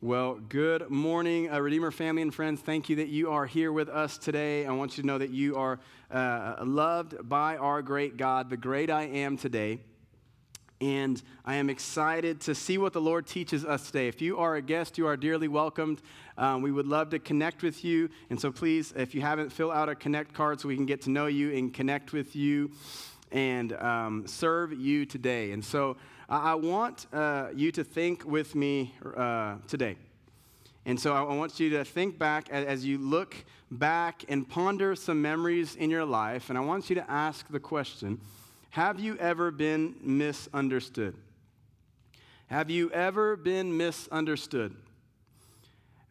Well, good morning, uh, Redeemer family and friends. Thank you that you are here with us today. I want you to know that you are uh, loved by our great God, the great I am today. And I am excited to see what the Lord teaches us today. If you are a guest, you are dearly welcomed. Um, we would love to connect with you. And so please, if you haven't, fill out a connect card so we can get to know you and connect with you and um, serve you today. And so I want uh, you to think with me uh, today. And so I want you to think back as you look back and ponder some memories in your life. And I want you to ask the question Have you ever been misunderstood? Have you ever been misunderstood?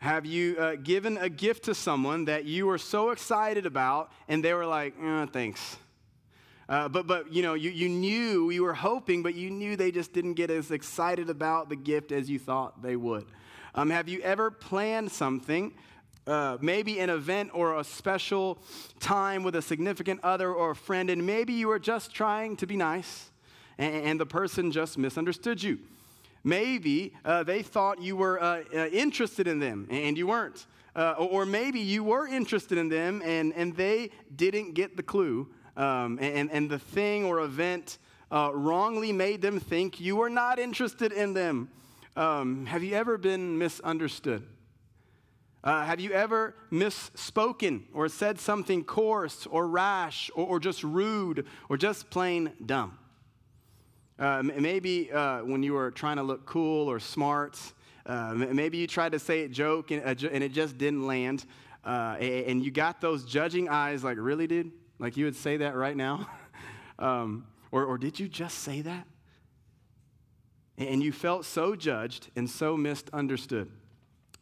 Have you uh, given a gift to someone that you were so excited about and they were like, eh, thanks? Uh, but, but you know, you, you knew, you were hoping, but you knew they just didn't get as excited about the gift as you thought they would. Um, have you ever planned something, uh, maybe an event or a special time with a significant other or a friend, and maybe you were just trying to be nice and, and the person just misunderstood you? Maybe uh, they thought you were uh, uh interested in them and you weren't. Uh, or maybe you were interested in them and, and they didn't get the clue um, and, and the thing or event uh, wrongly made them think you were not interested in them. Um, have you ever been misunderstood? Uh, have you ever misspoken or said something coarse or rash or, or just rude or just plain dumb? Uh, maybe uh, when you were trying to look cool or smart, uh, maybe you tried to say a joke and, and it just didn't land, uh, and you got those judging eyes like, really, dude? Like you would say that right now? um, or, or did you just say that? And you felt so judged and so misunderstood.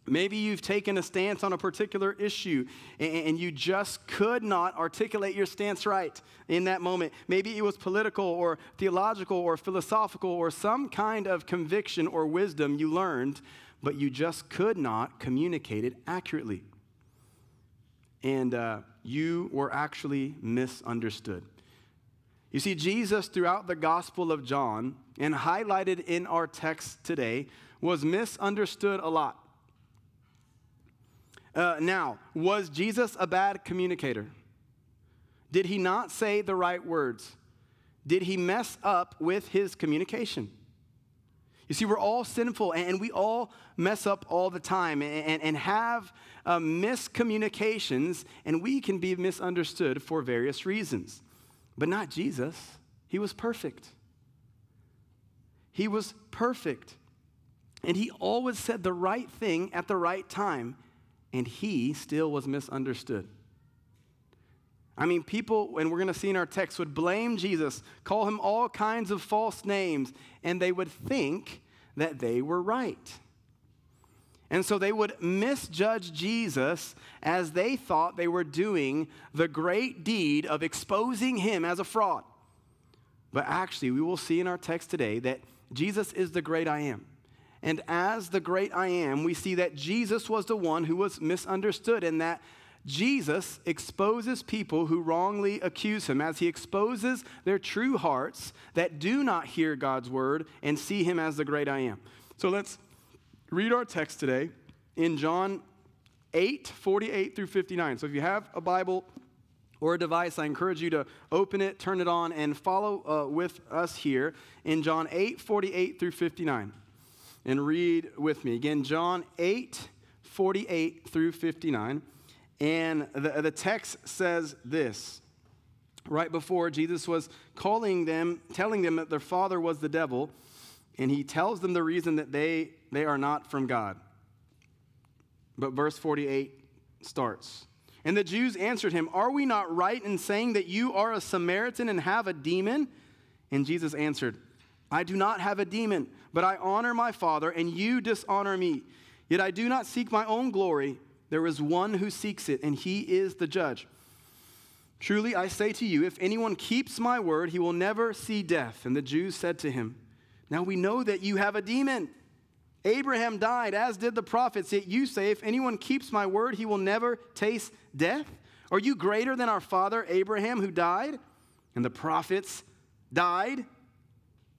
Maybe you've taken a stance on a particular issue and you just could not articulate your stance right in that moment. Maybe it was political or theological or philosophical or some kind of conviction or wisdom you learned, but you just could not communicate it accurately. And uh, you were actually misunderstood. You see, Jesus, throughout the Gospel of John, and highlighted in our text today, was misunderstood a lot. Uh, now, was Jesus a bad communicator? Did he not say the right words? Did he mess up with his communication? You see, we're all sinful and we all mess up all the time and, and, have uh, miscommunications, and we can be misunderstood for various reasons. But not Jesus. He was perfect. He was perfect. And he always said the right thing at the right time, and he still was misunderstood. I mean, people, and we're going to see in our text, would blame Jesus, call him all kinds of false names, and they would think that they were right. And so they would misjudge Jesus as they thought they were doing the great deed of exposing him as a fraud. But actually, we will see in our text today that Jesus is the great I am. And as the great I am, we see that Jesus was the one who was misunderstood and that Jesus exposes people who wrongly accuse him as he exposes their true hearts that do not hear God's word and see him as the great I am. So let's read our text today in John 8 48 through 59. So if you have a Bible, or a device, I encourage you to open it, turn it on, and follow uh, with us here in John 8 48 through 59. And read with me. Again, John 8 48 through 59. And the, the text says this right before Jesus was calling them, telling them that their father was the devil, and he tells them the reason that they, they are not from God. But verse 48 starts. And the Jews answered him, Are we not right in saying that you are a Samaritan and have a demon? And Jesus answered, I do not have a demon, but I honor my Father, and you dishonor me. Yet I do not seek my own glory. There is one who seeks it, and he is the judge. Truly, I say to you, if anyone keeps my word, he will never see death. And the Jews said to him, Now we know that you have a demon. Abraham died, as did the prophets, yet you say, If anyone keeps my word, he will never taste death. Are you greater than our father Abraham who died? And the prophets died?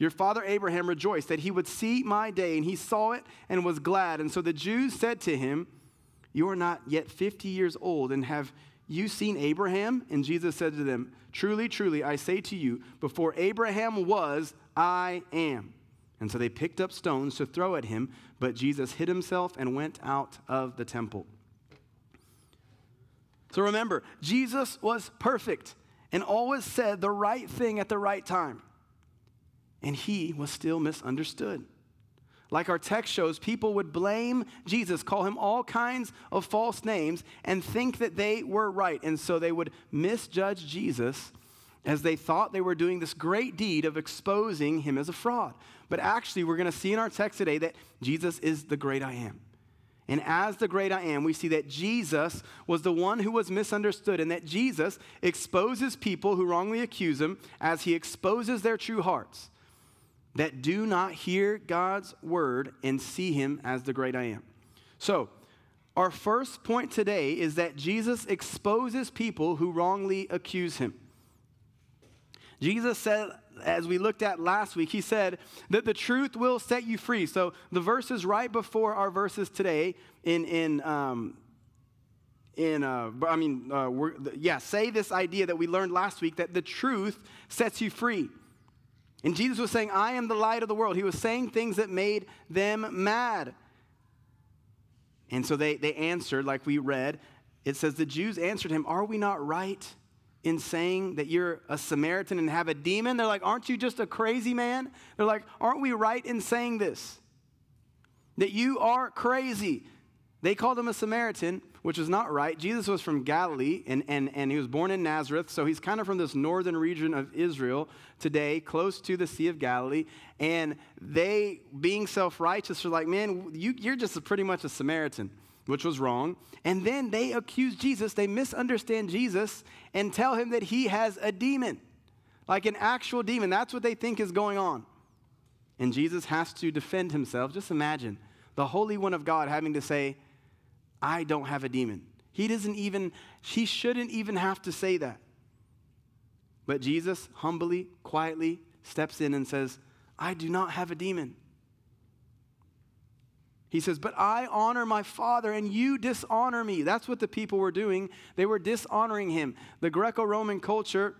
Your father Abraham rejoiced that he would see my day, and he saw it and was glad. And so the Jews said to him, You are not yet 50 years old, and have you seen Abraham? And Jesus said to them, Truly, truly, I say to you, before Abraham was, I am. And so they picked up stones to throw at him, but Jesus hid himself and went out of the temple. So remember, Jesus was perfect and always said the right thing at the right time. And he was still misunderstood. Like our text shows, people would blame Jesus, call him all kinds of false names, and think that they were right. And so they would misjudge Jesus as they thought they were doing this great deed of exposing him as a fraud. But actually, we're going to see in our text today that Jesus is the great I am. And as the great I am, we see that Jesus was the one who was misunderstood, and that Jesus exposes people who wrongly accuse him as he exposes their true hearts that do not hear God's word and see him as the great I am. So, our first point today is that Jesus exposes people who wrongly accuse him. Jesus said, as we looked at last week, he said that the truth will set you free. So the verses right before our verses today in, in, um, in uh, I mean, uh, yeah, say this idea that we learned last week that the truth sets you free. And Jesus was saying, I am the light of the world. He was saying things that made them mad. And so they, they answered, like we read, it says, The Jews answered him, Are we not right in saying that you're a Samaritan and have a demon? They're like, Aren't you just a crazy man? They're like, Aren't we right in saying this? That you are crazy. They called him a Samaritan, which is not right. Jesus was from Galilee, and, and, and he was born in Nazareth, so he's kind of from this northern region of Israel today, close to the Sea of Galilee. And they, being self righteous, are like, man, you, you're just pretty much a Samaritan, which was wrong. And then they accuse Jesus, they misunderstand Jesus, and tell him that he has a demon, like an actual demon. That's what they think is going on. And Jesus has to defend himself. Just imagine the Holy One of God having to say, I don't have a demon. He doesn't even, he shouldn't even have to say that. But Jesus humbly, quietly steps in and says, I do not have a demon. He says, But I honor my Father, and you dishonor me. That's what the people were doing. They were dishonoring him. The Greco Roman culture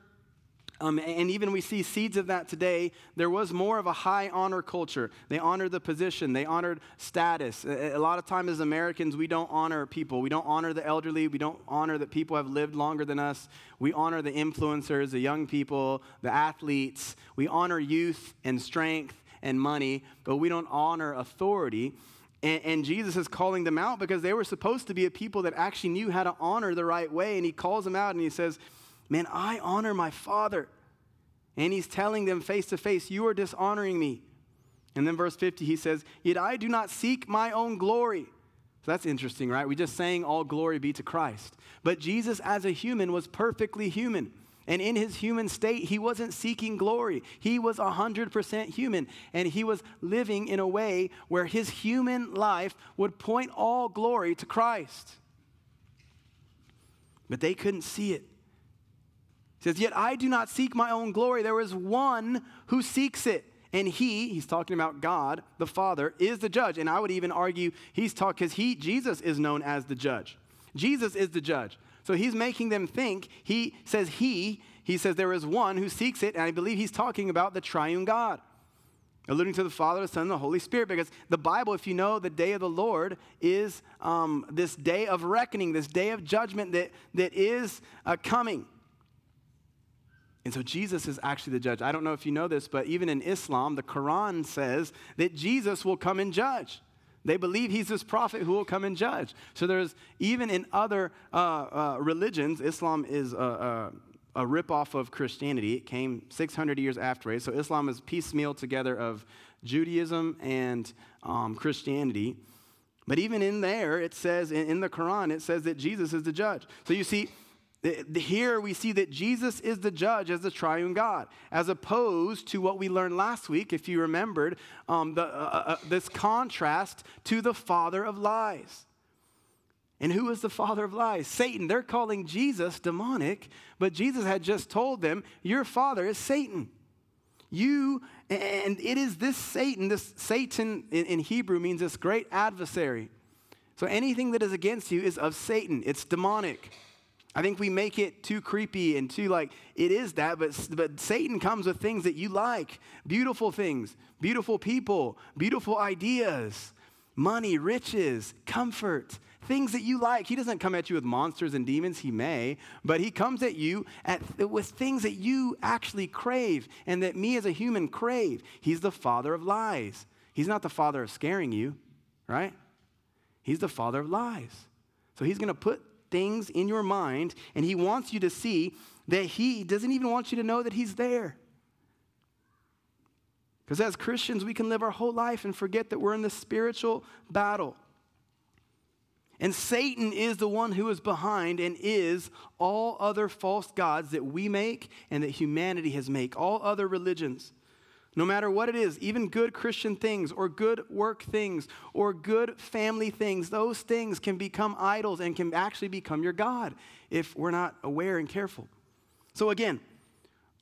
um, and even we see seeds of that today. There was more of a high honor culture. They honored the position, they honored status. A, lot of times as Americans, we don't honor people. We don't honor the elderly. We don't honor that people have lived longer than us. We honor the influencers, the young people, the athletes. We honor youth and strength and money, but we don't honor authority. And, and, Jesus is calling them out because they were supposed to be a people that actually knew how to honor the right way. And he calls them out and he says, Man, I honor my Father. And he's telling them face to face, You are dishonoring me. And then verse 50, he says, Yet I do not seek my own glory. So that's interesting, right? We just saying all glory be to Christ. But Jesus, as a human, was perfectly human. And in his human state, he wasn't seeking glory. He was 100% human. And he was living in a way where his human life would point all glory to Christ. But they couldn't see it. He says, Yet I do not seek my own glory. There is one who seeks it. And he, he's talking about God, the Father, is the judge. And I would even argue he's talking because he, Jesus, is known as the judge. Jesus is the judge. So he's making them think, he says he, he says there is one who seeks it, and I believe he's talking about the triune God, alluding to the Father, the Son, and the Holy Spirit, because the Bible, if you know, the day of the Lord is um, this day of reckoning, this day of judgment that, that is uh, coming. And so Jesus is actually the judge. I don't know if you know this, but even in Islam, the Quran says that Jesus will come and judge. They believe he's this prophet who will come and judge. So there's even in other uh, uh, religions, Islam is uh, uh a ripoff of Christianity. It came 600 years afterwards. So Islam is piecemeal together of Judaism and um, Christianity. But even in there, it says, in, in the Quran, it says that Jesus is the judge. So you see, here we see that Jesus is the judge as the triune God, as opposed to what we learned last week, if you remembered, um, the, uh, uh, uh this contrast to the father of lies. And who is the father of lies? Satan. They're calling Jesus demonic, but Jesus had just told them, Your father is Satan. You, and it is this Satan, this Satan in, in Hebrew means this great adversary. So anything that is against you is of Satan, it's demonic. I think we make it too creepy and too like it is that, but, but Satan comes with things that you like beautiful things, beautiful people, beautiful ideas, money, riches, comfort things that you like. He doesn't come at you with monsters and demons, he may, but he comes at you at, with things that you actually crave and that me as a human crave. He's the father of lies. He's not the father of scaring you, right? He's the father of lies. So he's going to put things in your mind and he wants you to see that he doesn't even want you to know that he's there. Because as Christians, we can live our whole life and forget that we're in this spiritual battle. And Satan is the one who is behind and is all other false gods that we make and that humanity has made, all other religions. No matter what it is, even good Christian things or good work things or good family things, those things can become idols and can actually become your God if we're not aware and careful. So, again,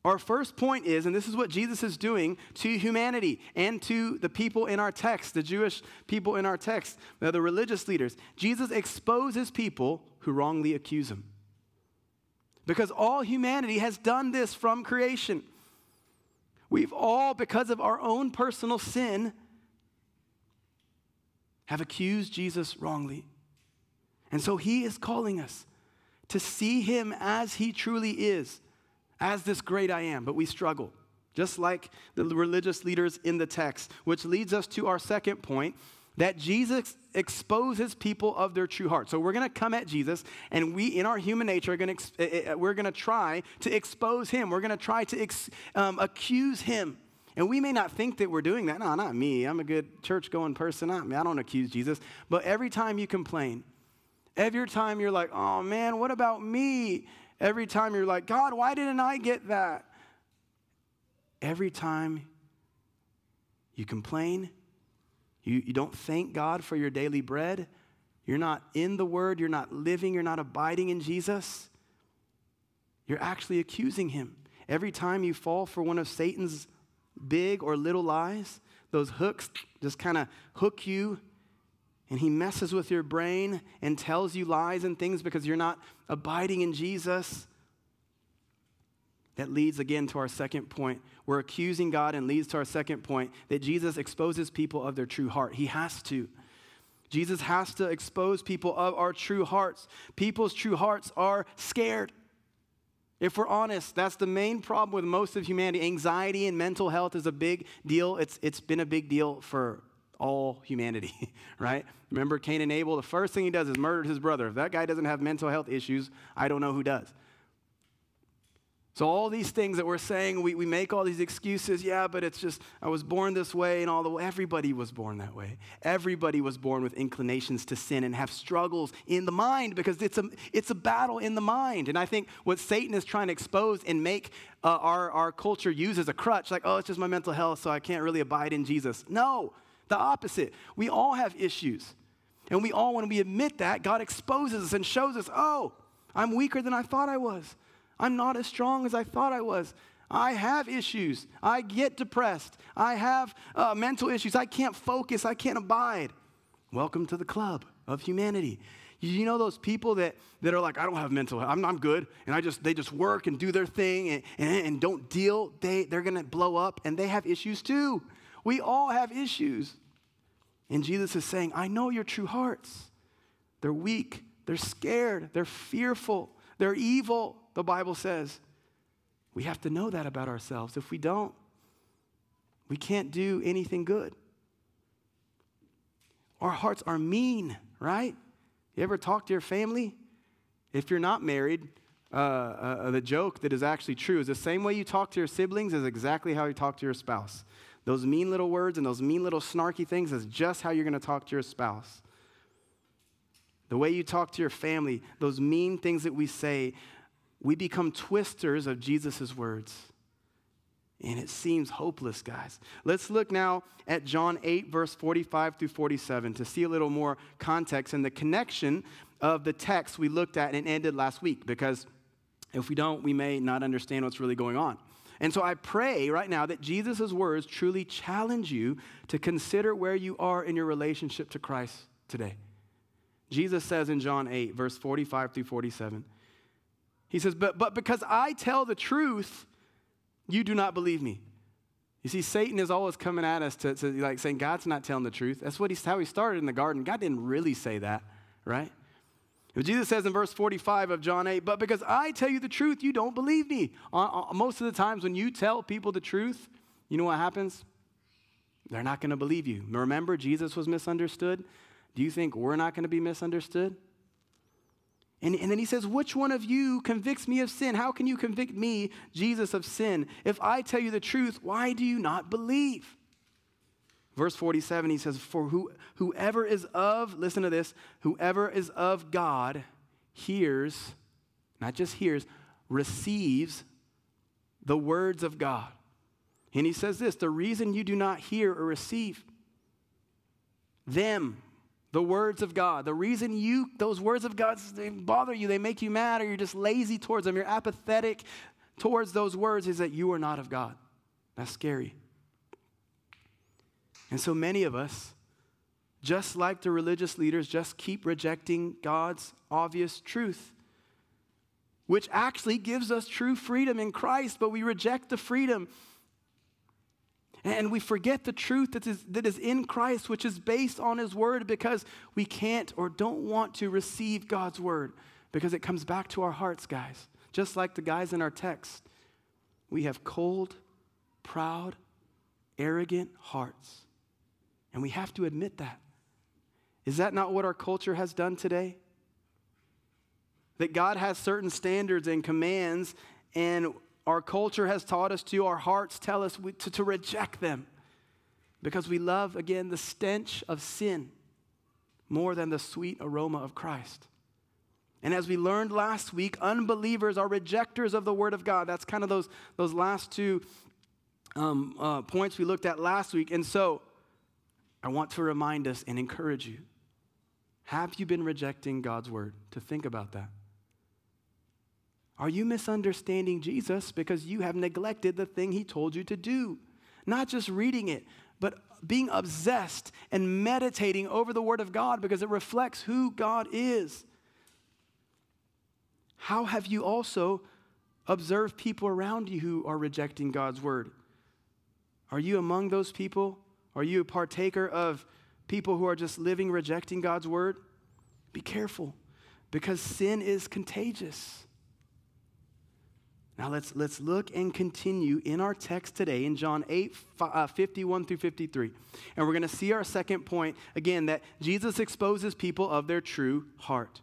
our first point is, and this is what Jesus is doing to humanity and to the people in our text, the Jewish people in our text, the religious leaders. Jesus exposes people who wrongly accuse him. Because all humanity has done this from creation. We've all, because of our own personal sin, have accused Jesus wrongly. And so he is calling us to see him as he truly is as this great I am, but we struggle, just like the religious leaders in the text, which leads us to our second point that Jesus exposes people of their true heart. So we're going to come at Jesus, and we, in our human nature, are going to eh, eh, we're going to try to expose him. We're going to try to ex, um, accuse him. And we may not think that we're doing that. No, not me. I'm a good church going person. Not me. I don't accuse Jesus. But every time you complain, every time you're like, oh man, what about me? Every time you're like, God, why didn't I get that? Every time you complain, you, you don't thank God for your daily bread, you're not in the Word, you're not living, you're not abiding in Jesus, you're actually accusing Him. Every time you fall for one of Satan's big or little lies, those hooks just kind of hook you and he messes with your brain and tells you lies and things because you're not abiding in Jesus. That leads again to our second point. We're accusing God and leads to our second point that Jesus exposes people of their true heart. He has to. Jesus has to expose people of our true hearts. People's true hearts are scared. If we're honest, that's the main problem with most of humanity. Anxiety and mental health is a big deal. It's, it's been a big deal for all humanity, right? Remember Cain and Abel? The first thing he does is murder his brother. If that guy doesn't have mental health issues, I don't know who does. So, all these things that we're saying, we, we make all these excuses. Yeah, but it's just, I was born this way and all the way. Everybody was born that way. Everybody was born with inclinations to sin and have struggles in the mind because it's a, it's a battle in the mind. And I think what Satan is trying to expose and make uh, our, our culture use as a crutch, like, oh, it's just my mental health, so I can't really abide in Jesus. No, the opposite. We all have issues. And we all, when we admit that, God exposes us and shows us, oh, I'm weaker than I thought I was. I'm not as strong as I thought I was. I have issues. I get depressed. I have uh, mental issues. I can't focus. I can't abide. Welcome to the club of humanity. You know those people that, that are like, I don't have mental health. I'm, I'm good. And I just, they just work and do their thing and, and, and don't deal. They, they're going to blow up and they have issues too. We all have issues. And Jesus is saying, I know your true hearts. They're weak, they're scared, they're fearful, they're evil, the Bible says. We have to know that about ourselves. If we don't, we can't do anything good. Our hearts are mean, right? You ever talk to your family? If you're not married, uh, uh, the joke that is actually true is the same way you talk to your siblings is exactly how you talk to your spouse. Those mean little words and those mean little snarky things is just how you're going to talk to your spouse. The way you talk to your family, those mean things that we say, we become twisters of Jesus' words. And it seems hopeless, guys. Let's look now at John 8, verse 45 through 47 to see a little more context and the connection of the text we looked at and ended last week because if we don't, we may not understand what's really going on. And so I pray right now that Jesus' words truly challenge you to consider where you are in your relationship to Christ today. Jesus says in John 8, verse 45 through 47, He says, But, but because I tell the truth, you do not believe me. You see, Satan is always coming at us to, to like saying God's not telling the truth. That's what he's, how he started in the garden. God didn't really say that, right? But Jesus says in verse 45 of John 8, but because I tell you the truth, you don't believe me. Uh, uh, most of the times when you tell people the truth, you know what happens? They're not going to believe you. Remember, Jesus was misunderstood. Do you think we're not going to be misunderstood? And, and then he says, Which one of you convicts me of sin? How can you convict me, Jesus, of sin? If I tell you the truth, why do you not believe? Verse 47, he says, For who, whoever is of, listen to this, whoever is of God hears, not just hears, receives the words of God. And he says this the reason you do not hear or receive them, the words of God, the reason you, those words of God, they bother you, they make you mad, or you're just lazy towards them, you're apathetic towards those words, is that you are not of God. That's scary. And so many of us, just like the religious leaders, just keep rejecting God's obvious truth, which actually gives us true freedom in Christ, but we reject the freedom. And we forget the truth that is, that is in Christ, which is based on His Word, because we can't or don't want to receive God's Word, because it comes back to our hearts, guys. Just like the guys in our text, we have cold, proud, arrogant hearts. And we have to admit that. Is that not what our culture has done today? That God has certain standards and commands, and our culture has taught us to, our hearts tell us to, to reject them because we love, again, the stench of sin more than the sweet aroma of Christ. And as we learned last week, unbelievers are rejectors of the Word of God. That's kind of those, those last two um, uh, points we looked at last week. And so, I want to remind us and encourage you. Have you been rejecting God's word? To think about that. Are you misunderstanding Jesus because you have neglected the thing he told you to do? Not just reading it, but being obsessed and meditating over the word of God because it reflects who God is. How have you also observed people around you who are rejecting God's word? Are you among those people are you a partaker of people who are just living rejecting God's word? Be careful because sin is contagious. Now let's, let's look and continue in our text today in John 8, uh, 51 through 53. And we're going to see our second point again that Jesus exposes people of their true heart.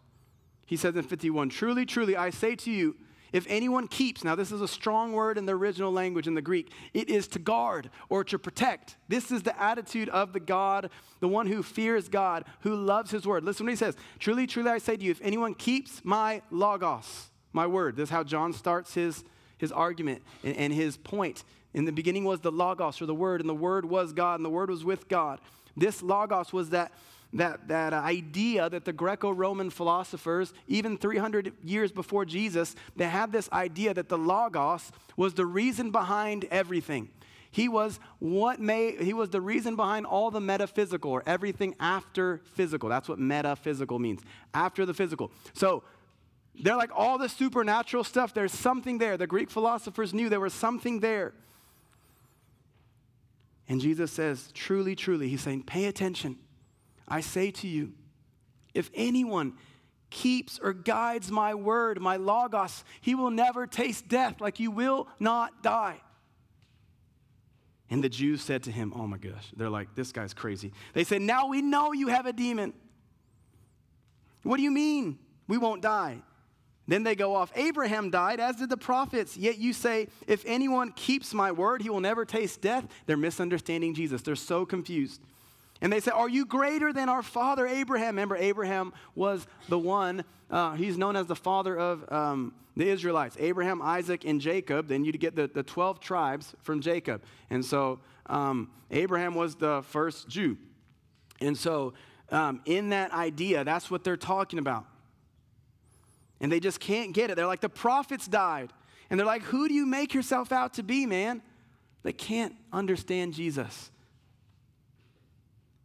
He says in 51 Truly, truly, I say to you, if anyone keeps, now this is a strong word in the original language in the Greek, it is to guard or to protect. This is the attitude of the God, the one who fears God, who loves his word. Listen what he says Truly, truly, I say to you, if anyone keeps my logos, my word, this is how John starts his, his argument and, and his point. In the beginning was the logos or the word, and the word was God, and the word was with God. This logos was that that, that idea that the Greco Roman philosophers, even 300 years before Jesus, they had this idea that the Logos was the reason behind everything. He was what may he was the reason behind all the metaphysical or everything after physical. That's what metaphysical means. After the physical. So they're like all the supernatural stuff, there's something there. The Greek philosophers knew there was something there. And Jesus says, truly, truly, he's saying, pay attention. I say to you, if anyone keeps or guides my word, my logos, he will never taste death, like you will not die. And the Jews said to him, Oh my gosh, they're like, this guy's crazy. They said, Now we know you have a demon. What do you mean we won't die? Then they go off. Abraham died, as did the prophets. Yet you say, if anyone keeps my word, he will never taste death. They're misunderstanding Jesus. They're so confused. And they say, Are you greater than our father Abraham? Remember, Abraham was the one, uh, he's known as the father of um, the Israelites Abraham, Isaac, and Jacob. Then you get the, the 12 tribes from Jacob. And so um, Abraham was the first Jew. And so, um, in that idea, that's what they're talking about. And they just can't get it. They're like, the prophets died. And they're like, who do you make yourself out to be, man? They can't understand Jesus.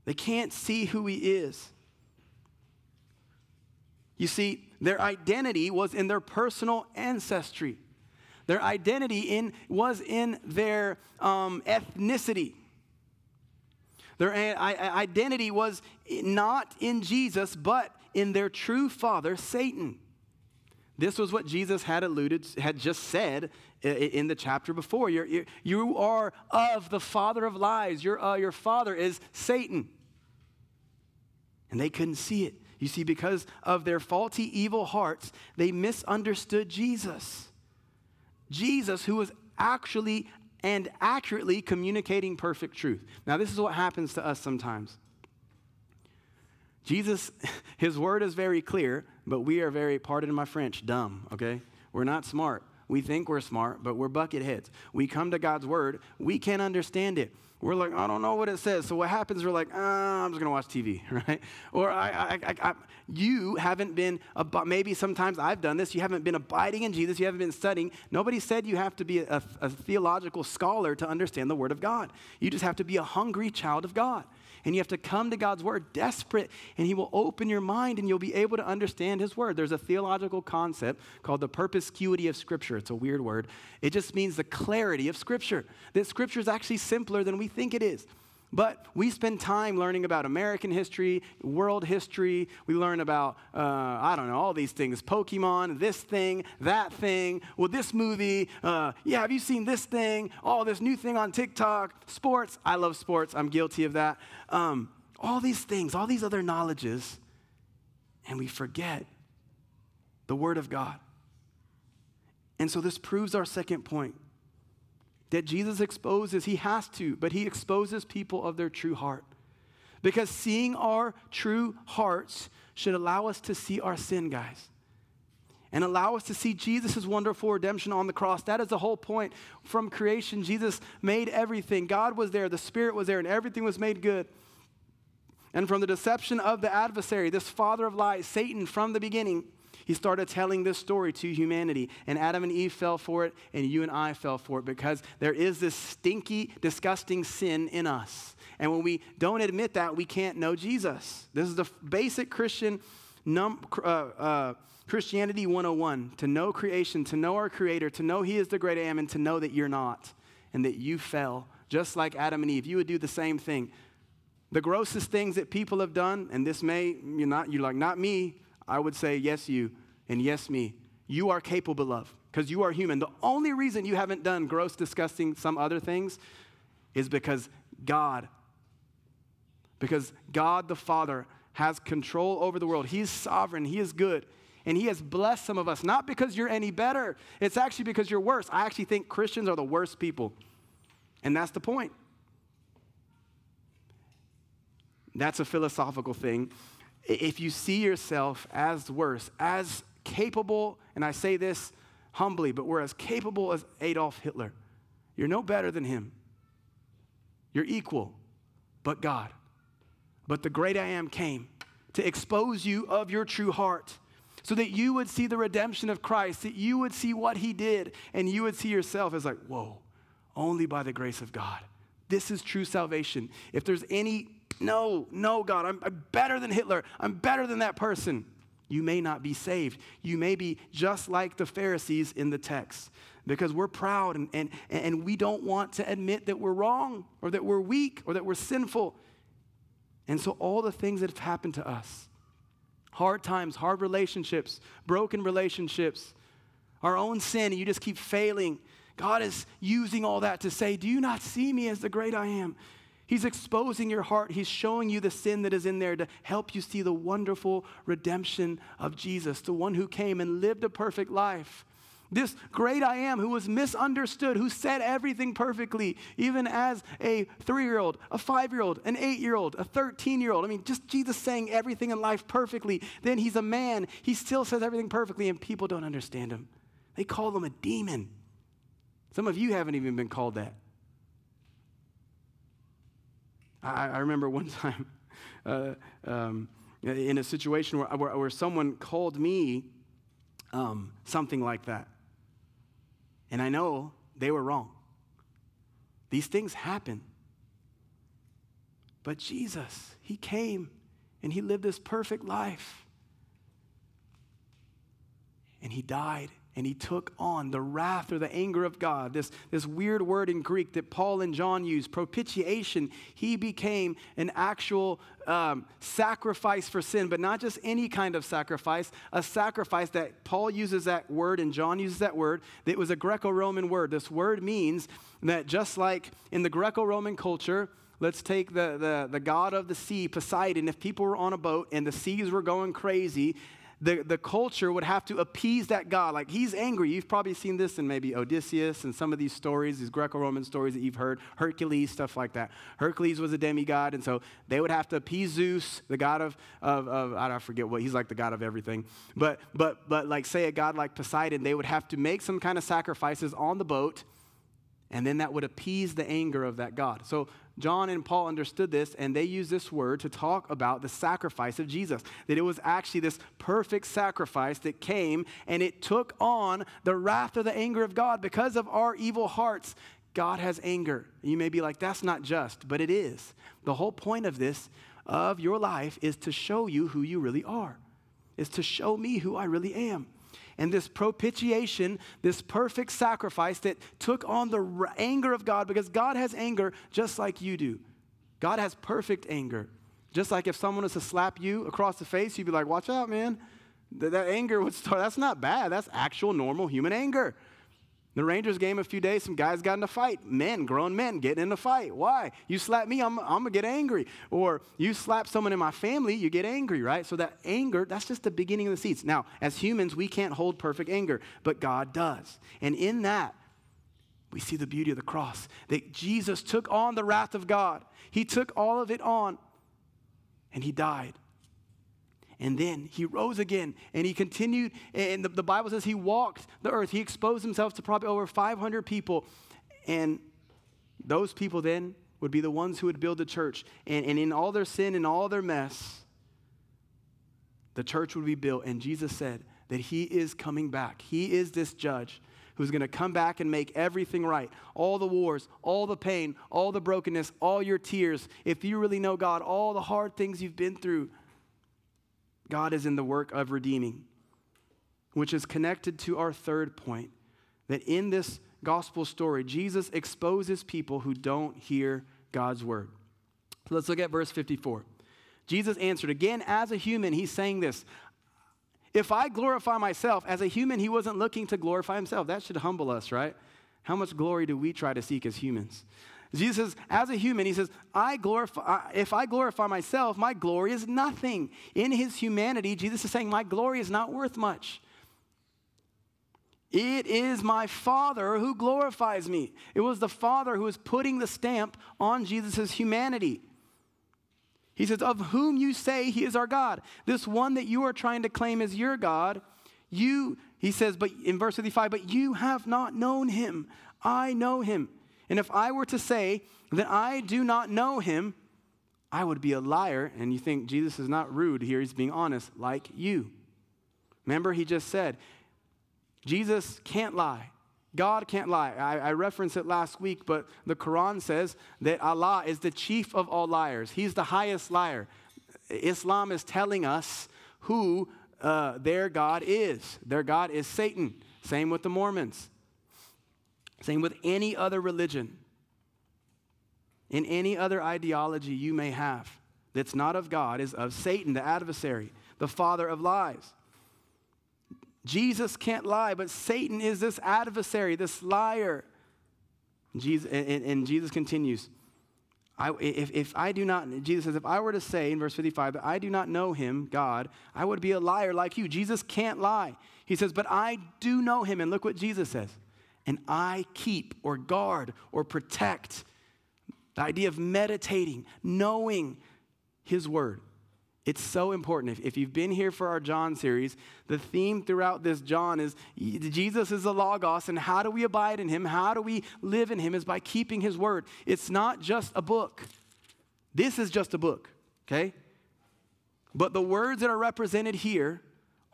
They can't see who he is. You see, their identity was in their personal ancestry. Their identity in, was in their um, ethnicity. Their identity was not in Jesus, but in their true father, Satan. This was what Jesus had alluded, had just said in the chapter before. You're, you're you are of the father of lies. Your, uh, your father is Satan. And they couldn't see it. You see, because of their faulty, evil hearts, they misunderstood Jesus. Jesus, who was actually and accurately communicating perfect truth. Now, this is what happens to us sometimes. Jesus, his word is very clear, but we are very, pardon my French, dumb, okay? We're not smart. We think we're smart, but we're bucket heads. We come to God's word, we can't understand it. We're like, I don't know what it says. So what happens? We're like, ah, I'm just gonna watch TV, right? Or I, I, I, I you haven't been, maybe sometimes I've done this. You haven't been abiding in Jesus. You haven't been studying. Nobody said you have to be a, a theological scholar to understand the Word of God. You just have to be a hungry child of God. And you have to come to God's word desperate, and He will open your mind and you'll be able to understand His word. There's a theological concept called the perspicuity of Scripture. It's a weird word. It just means the clarity of Scripture, that Scripture is actually simpler than we think it is. But we spend time learning about American history, world history. We learn about, uh, I don't know, all these things Pokemon, this thing, that thing, well, this movie. Uh, yeah, have you seen this thing? All oh, this new thing on TikTok, sports. I love sports. I'm guilty of that. Um, all these things, all these other knowledges, and we forget the Word of God. And so this proves our second point that Jesus exposes, he has to, but he exposes people of their true heart. Because seeing our true hearts should allow us to see our sin, guys. And allow us to see Jesus' wonderful redemption on the cross. That is the whole point. From creation, Jesus made everything. God was there, the Spirit was there, and everything was made good. And from the deception of the adversary, this father of lies, Satan, from the beginning, he started telling this story to humanity. And Adam and Eve fell for it, and you and I fell for it because there is this stinky, disgusting sin in us. And when we don't admit that, we can't know Jesus. This is the basic Christian num, uh, uh, Christianity 101 to know creation, to know our Creator, to know He is the great I am, and to know that you're not and that you fell, just like Adam and Eve. You would do the same thing. The grossest things that people have done, and this may, you're not, you're like, not me, I would say, yes, you, and yes, me. You are capable of, because you are human. The only reason you haven't done gross, disgusting, some other things is because God, because God the Father has control over the world. He's sovereign, He is good. And he has blessed some of us, not because you're any better. It's actually because you're worse. I actually think Christians are the worst people. And that's the point. That's a philosophical thing if you see yourself as worse, as capable, and I say this humbly, but we're as capable as Adolf Hitler, you're no better than him. You're equal, but God. But the great I am came to expose you of your true heart so that you would see the redemption of Christ, that you would see what he did, and you would see yourself as like, whoa, only by the grace of God. This is true salvation. If there's any no, no, God, I'm, I'm better than Hitler. I'm better than that person. You may not be saved. You may be just like the Pharisees in the text because we're proud and, and, and we don't want to admit that we're wrong or that we're weak or that we're sinful. And so, all the things that have happened to us hard times, hard relationships, broken relationships, our own sin, and you just keep failing. God is using all that to say, Do you not see me as the great I am? He's exposing your heart. He's showing you the sin that is in there to help you see the wonderful redemption of Jesus, the one who came and lived a perfect life. This great I am who was misunderstood, who said everything perfectly, even as a three year old, a five year old, an eight year old, a 13 year old. I mean, just Jesus saying everything in life perfectly. Then he's a man. He still says everything perfectly, and people don't understand him. They call him a demon. Some of you haven't even been called that. I, I remember one time uh, um, in a situation where, where, where someone called me um, something like that. And I know they were wrong. These things happen. But Jesus, He came and He lived this perfect life. And He died and he took on the wrath or the anger of God. This, this weird word in Greek that Paul and John use, propitiation. He became an actual um, sacrifice for sin, but not just any kind of sacrifice, a sacrifice that Paul uses that word and John uses that word, that was a Greco Roman word. This word means that just like in the Greco Roman culture, let's take the, the, the god of the sea, Poseidon. If people were on a boat and the seas were going crazy, the, the culture would have to appease that God. Like he's angry. You've probably seen this in maybe Odysseus and some of these stories, these Greco Roman stories that you've heard, Hercules, stuff like that. Hercules was a demigod, and so they would have to appease Zeus, the god of, of, of I don't forget what, he's like the god of everything. But, but, but like say a god like Poseidon, they would have to make some kind of sacrifices on the boat, and then that would appease the anger of that god. So John and Paul understood this, and they used this word to talk about the sacrifice of Jesus. That it was actually this perfect sacrifice that came and it took on the wrath or the anger of God because of our evil hearts. God has anger. You may be like, that's not just, but it is. The whole point of this, of your life, is to show you who you really are, is to show me who I really am and this propitiation, this perfect sacrifice that took on the anger of God because God has anger just like you do. God has perfect anger. Just like if someone was to slap you across the face, you'd be like, watch out, man. That, that anger would start. That's not bad. That's actual normal human anger. The Rangers game a few days, some guys got in a fight. Men, grown men, getting in a fight. Why? You slap me, I'm, I'm gonna get angry. Or you slap someone in my family, you get angry, right? So that anger, that's just the beginning of the seeds. Now, as humans, we can't hold perfect anger, but God does. And in that, we see the beauty of the cross that Jesus took on the wrath of God. He took all of it on and he died. And then he rose again and he continued. And the, the Bible says he walked the earth. He exposed himself to probably over 500 people. And those people then would be the ones who would build the church. And, and in all their sin and all their mess, the church would be built. And Jesus said that he is coming back. He is this judge who's going to come back and make everything right. All the wars, all the pain, all the brokenness, all your tears. If you really know God, all the hard things you've been through, God is in the work of redeeming, which is connected to our third point that in this gospel story, Jesus exposes people who don't hear God's word. So let's look at verse 54. Jesus answered again as a human, he's saying this If I glorify myself, as a human, he wasn't looking to glorify himself. That should humble us, right? How much glory do we try to seek as humans? Jesus says, as a human, he says, I glorify, if I glorify myself, my glory is nothing. In his humanity, Jesus is saying, my glory is not worth much. It is my Father who glorifies me. It was the Father who was putting the stamp on Jesus' humanity. He says, Of whom you say he is our God. This one that you are trying to claim as your God, you, he says, but in verse 55, but you have not known him. I know him. And if I were to say that I do not know him, I would be a liar. And you think Jesus is not rude here, he's being honest, like you. Remember, he just said, Jesus can't lie. God can't lie. I, I, referenced it last week, but the Quran says that Allah is the chief of all liars. He's the highest liar. Islam is telling us who uh, their God is. Their God is Satan. Same with the Mormons. Same with any other religion, in any other ideology you may have that's not of God, is of Satan, the adversary, the father of lies. Jesus can't lie, but Satan is this adversary, this liar. Jesus, and, and Jesus continues I, if, if I do not, Jesus says, if I were to say in verse 55 that I do not know him, God, I would be a liar like you. Jesus can't lie. He says, but I do know him. And look what Jesus says. And I keep or guard or protect. The idea of meditating, knowing his word. It's so important. If, if you've been here for our John series, the theme throughout this John is Jesus is the Logos, and how do we abide in him? How do we live in him? Is by keeping his word. It's not just a book. This is just a book, okay? But the words that are represented here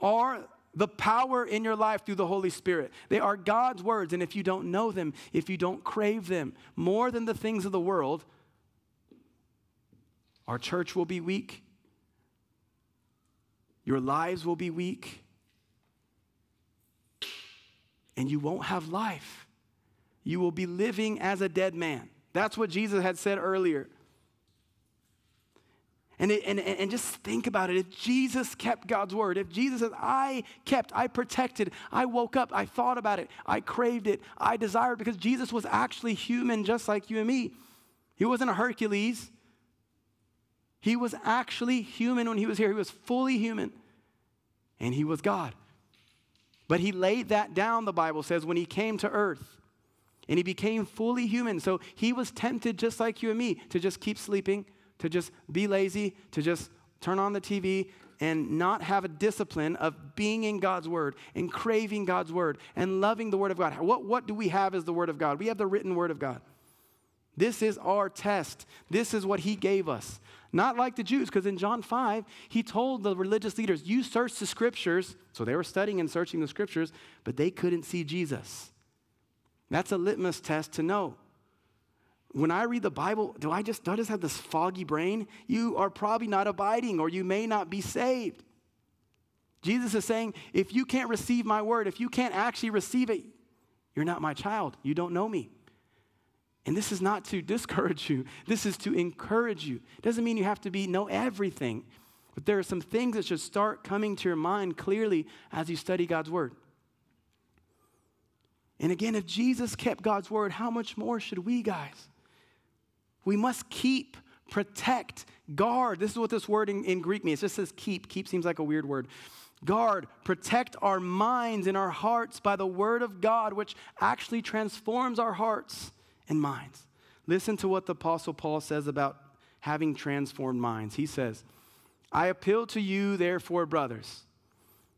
are the power in your life through the Holy Spirit. They are God's words, and if you don't know them, if you don't crave them more than the things of the world, our church will be weak your lives will be weak, and you won't have life. You will be living as a dead man. That's what Jesus had said earlier. And, it, and, and just think about it. If Jesus kept God's word, if Jesus said, I kept, I protected, I woke up, I thought about it, I craved it, I desired, because Jesus was actually human just like you and me. He wasn't a Hercules, he was actually human when he was here. He was fully human, and he was God. But he laid that down, the Bible says, when he came to earth. And he became fully human. So he was tempted just like you and me to just keep sleeping, to just be lazy, to just turn on the TV and not have a discipline of being in God's word and craving God's word and loving the word of God. What, what do we have as the word of God? We have the written word of God. This is our test. This is what he gave us. Not like the Jews, because in John 5, he told the religious leaders, You search the scriptures. So they were studying and searching the scriptures, but they couldn't see Jesus. That's a litmus test to know. When I read the Bible, do I just, do I just have this foggy brain? You are probably not abiding, or you may not be saved. Jesus is saying, if you can't receive my word, if you can't actually receive it, you're not my child. You don't know me. And this is not to discourage you, this is to encourage you. It doesn't mean you have to be know everything, but there are some things that should start coming to your mind clearly as you study God's word. And again, if Jesus kept God's word, how much more should we, guys? We must keep, protect, guard. This is what this word in, in Greek means. It just says keep. Keep seems like a weird word. Guard, protect our minds and our hearts by the word of God, which actually transforms our hearts and minds. Listen to what the Apostle Paul says about having transformed minds. He says, I appeal to you, therefore, brothers,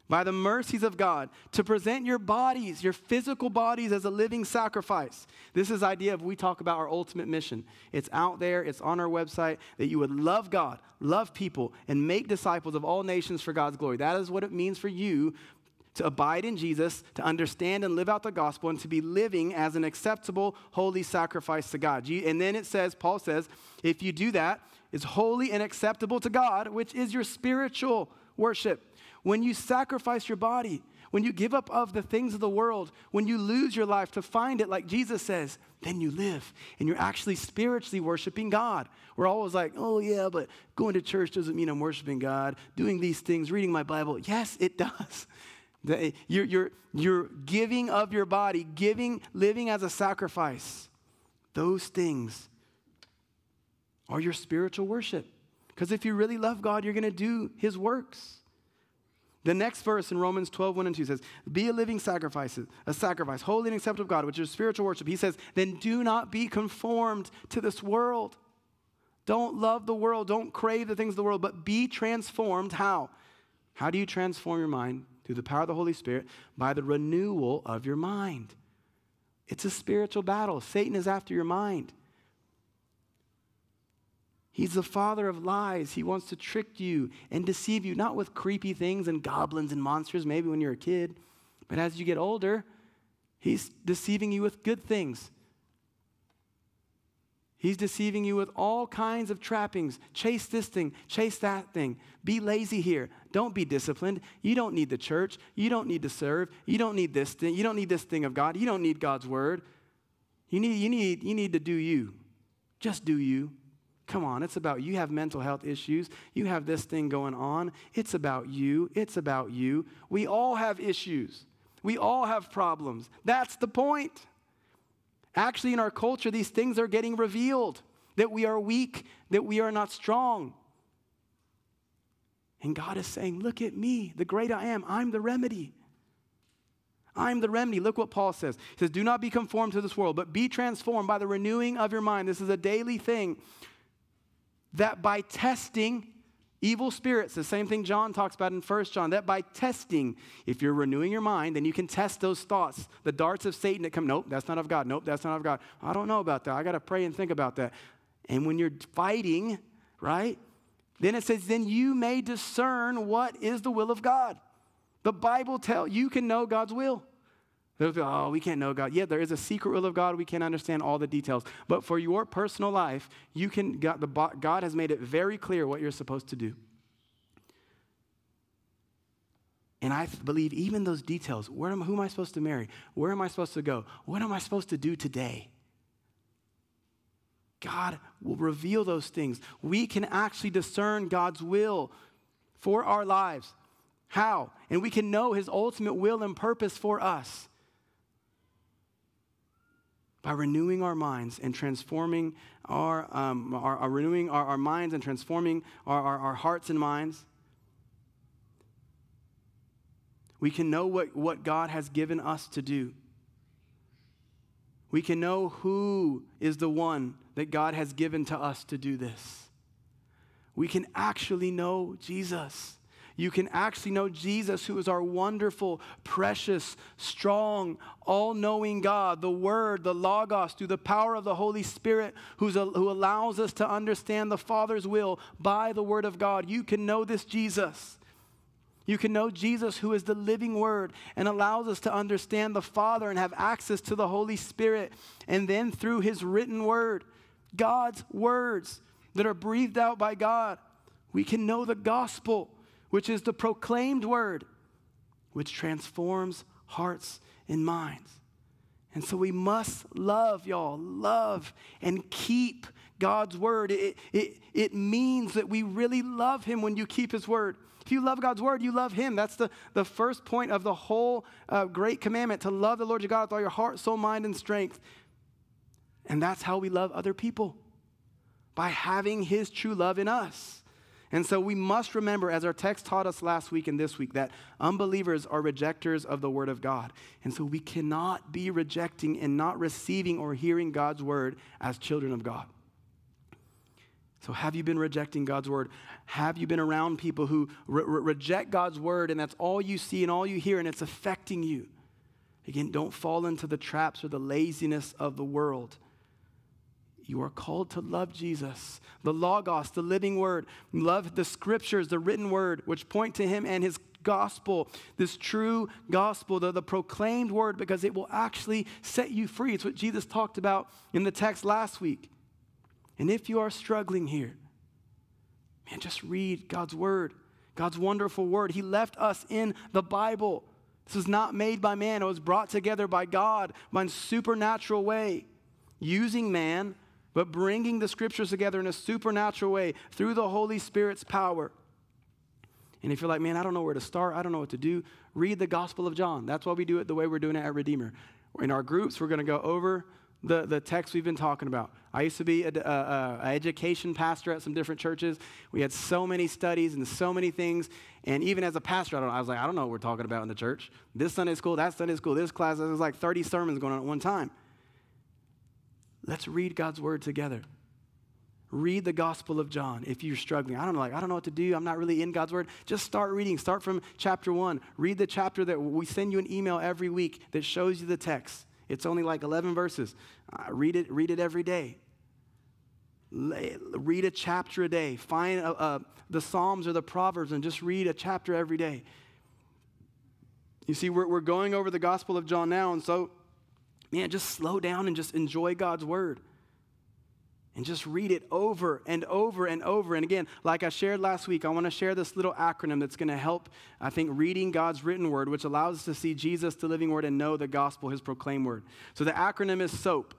by the mercies of God, to present your bodies, your physical bodies, as a living sacrifice. This is idea of we talk about our ultimate mission. It's out there, it's on our website, that you would love God, love people, and make disciples of all nations for God's glory. That is what it means for you to abide in Jesus, to understand and live out the gospel, and to be living as an acceptable, holy sacrifice to God. And then it says, Paul says, if you do that, it's holy and acceptable to God, which is your spiritual worship. When you sacrifice your body, when you give up of the things of the world, when you lose your life to find it, like Jesus says, then you live and you're actually spiritually worshiping God. We're always like, oh, yeah, but going to church doesn't mean I'm worshiping God. Doing these things, reading my Bible, yes, it does. You're, you're, you're giving of your body, giving, living as a sacrifice. Those things are your spiritual worship. Because if you really love God, you're going to do his works. The next verse in Romans 12, 1 and 2 says, Be a living sacrifice, a sacrifice, holy and acceptable God, which is spiritual worship. He says, Then do not be conformed to this world. Don't love the world. Don't crave the things of the world, but be transformed. How? How do you transform your mind? through the power of the Holy Spirit by the renewal of your mind. It's a spiritual battle. Satan is after your mind. He's the father of lies. He wants to trick you and deceive you, not with creepy things and goblins and monsters, maybe when you're a kid, but as you get older, he's deceiving you with good things He's deceiving you with all kinds of trappings. Chase this thing, chase that thing. Be lazy here. Don't be disciplined. You don't need the church. You don't need to serve. You don't need this thing. You don't need this thing of God. You don't need God's word. You need, you need, you need to do you. Just do you. Come on, it's about you have mental health issues. You have this thing going on. It's about you. It's about you. We all have issues. We all have problems. That's the point. Actually, in our culture, these things are getting revealed. that we are weak, that we are not strong. And God is saying, Look at me, the great I am. I'm the remedy. I'm the remedy. Look what Paul says. He says, Do not be conformed to this world, but be transformed by the renewing of your mind. This is a daily thing. That by testing evil spirits, the same thing John talks about in 1 John, that by testing, if you're renewing your mind, then you can test those thoughts, the darts of Satan that come, nope, that's not of God. Nope, that's not of God. I don't know about that. I got to pray and think about that. And when you're fighting, right? Then it says, then you may discern what is the will of God. The Bible tells you can know God's will. Oh, we can't know God. Yeah, there is a secret will of God. We can't understand all the details. But for your personal life, you can, God, the, God has made it very clear what you're supposed to do. And I believe even those details where am, who am I supposed to marry? Where am I supposed to go? What am I supposed to do today? God will reveal those things. We can actually discern God's will for our lives. How? And we can know his ultimate will and purpose for us by renewing our minds and transforming our, um, our, our renewing our, our, minds and transforming our, our, our hearts and minds. We can know what, what God has given us to do. We can know who is the one that God has given to us to do this. We can actually know Jesus you can actually know Jesus, who is our wonderful, precious, strong, all knowing God, the Word, the Logos, through the power of the Holy Spirit, who's a, who allows us to understand the Father's will by the Word of God. You can know this Jesus. You can know Jesus, who is the living Word, and allows us to understand the Father and have access to the Holy Spirit. And then through His written Word, God's words that are breathed out by God, we can know the gospel which is the proclaimed word, which transforms hearts and minds. And so we must love, y'all, love and keep God's word. It, it, it means that we really love Him when you keep His word. If you love God's word, you love Him. That's the, the first point of the whole uh, great commandment to love the Lord your God with all your heart, soul, mind, and strength. And that's how we love other people by having His true love in us. And so we must remember, as our text taught us last week and this week, that unbelievers are rejectors of the Word of God. And so we cannot be rejecting and not receiving or hearing God's Word as children of God. So, have you been rejecting God's Word? Have you been around people who re- re- reject God's Word and that's all you see and all you hear and it's affecting you? Again, don't fall into the traps or the laziness of the world. You are called to love Jesus, the Logos, the living word. Love the scriptures, the written word, which point to him and his gospel, this true gospel, the, the proclaimed word, because it will actually set you free. It's what Jesus talked about in the text last week. And if you are struggling here, man, just read God's word, God's wonderful word. He left us in the Bible. This was not made by man, it was brought together by God by a supernatural way, using man but bringing the scriptures together in a supernatural way through the Holy Spirit's power. And if you're like, man, I don't know where to start, I don't know what to do, read the Gospel of John. That's why we do it the way we're doing it at Redeemer. In our groups, we're going to go over the, the text we've been talking about. I used to be an education pastor at some different churches. We had so many studies and so many things. And even as a pastor, I, I was like, I don't know what we're talking about in the church. This Sunday school, that Sunday school, this class, there's like 30 sermons going on at one time. Let's read God's word together. Read the Gospel of John if you're struggling. I don't know, like, I don't know what to do. I'm not really in God's Word. Just start reading. Start from chapter one. Read the chapter that we send you an email every week that shows you the text. It's only like 11 verses. Uh, read it. Read it every day. Read a chapter a day. Find uh, uh, the Psalms or the Proverbs and just read a chapter every day. You see, we're, we're going over the Gospel of John now, and so man, just slow down and just enjoy God's word. And just read it over and over and over. And again, like I shared last week, I want to share this little acronym that's going to help, I think, reading God's written word, which allows us to see Jesus, the living word, and know the gospel, his proclaimed word. So the acronym is SOAP.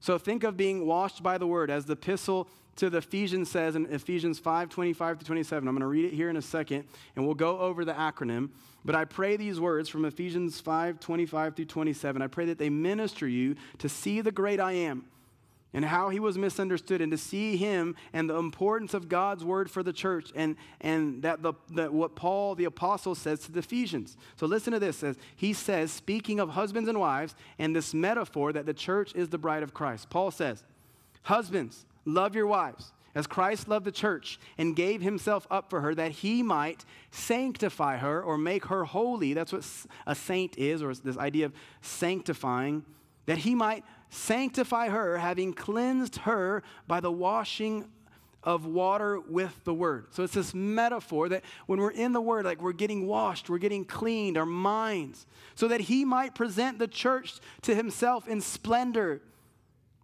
So think of being washed by the word as the epistle to the Ephesians says in Ephesians 5 25 to 27. I'm going to read it here in a second, and we'll go over the acronym. But I pray these words from Ephesians 5 25 through 27. I pray that they minister you to see the great I am, and how he was misunderstood, and to see him and the importance of God's word for the church, and, and that, the, that what Paul the apostle says to the Ephesians. So listen to this as he says, speaking of husbands and wives, and this metaphor that the church is the bride of Christ. Paul says, Husbands, love your wives as Christ loved the church and gave himself up for her that he might sanctify her or make her holy. That's what a saint is, or this idea of sanctifying, that he might sanctify her, having cleansed her by the washing of water with the word. So it's this metaphor that when we're in the word, like we're getting washed, we're getting cleaned, our minds, so that he might present the church to himself in splendor.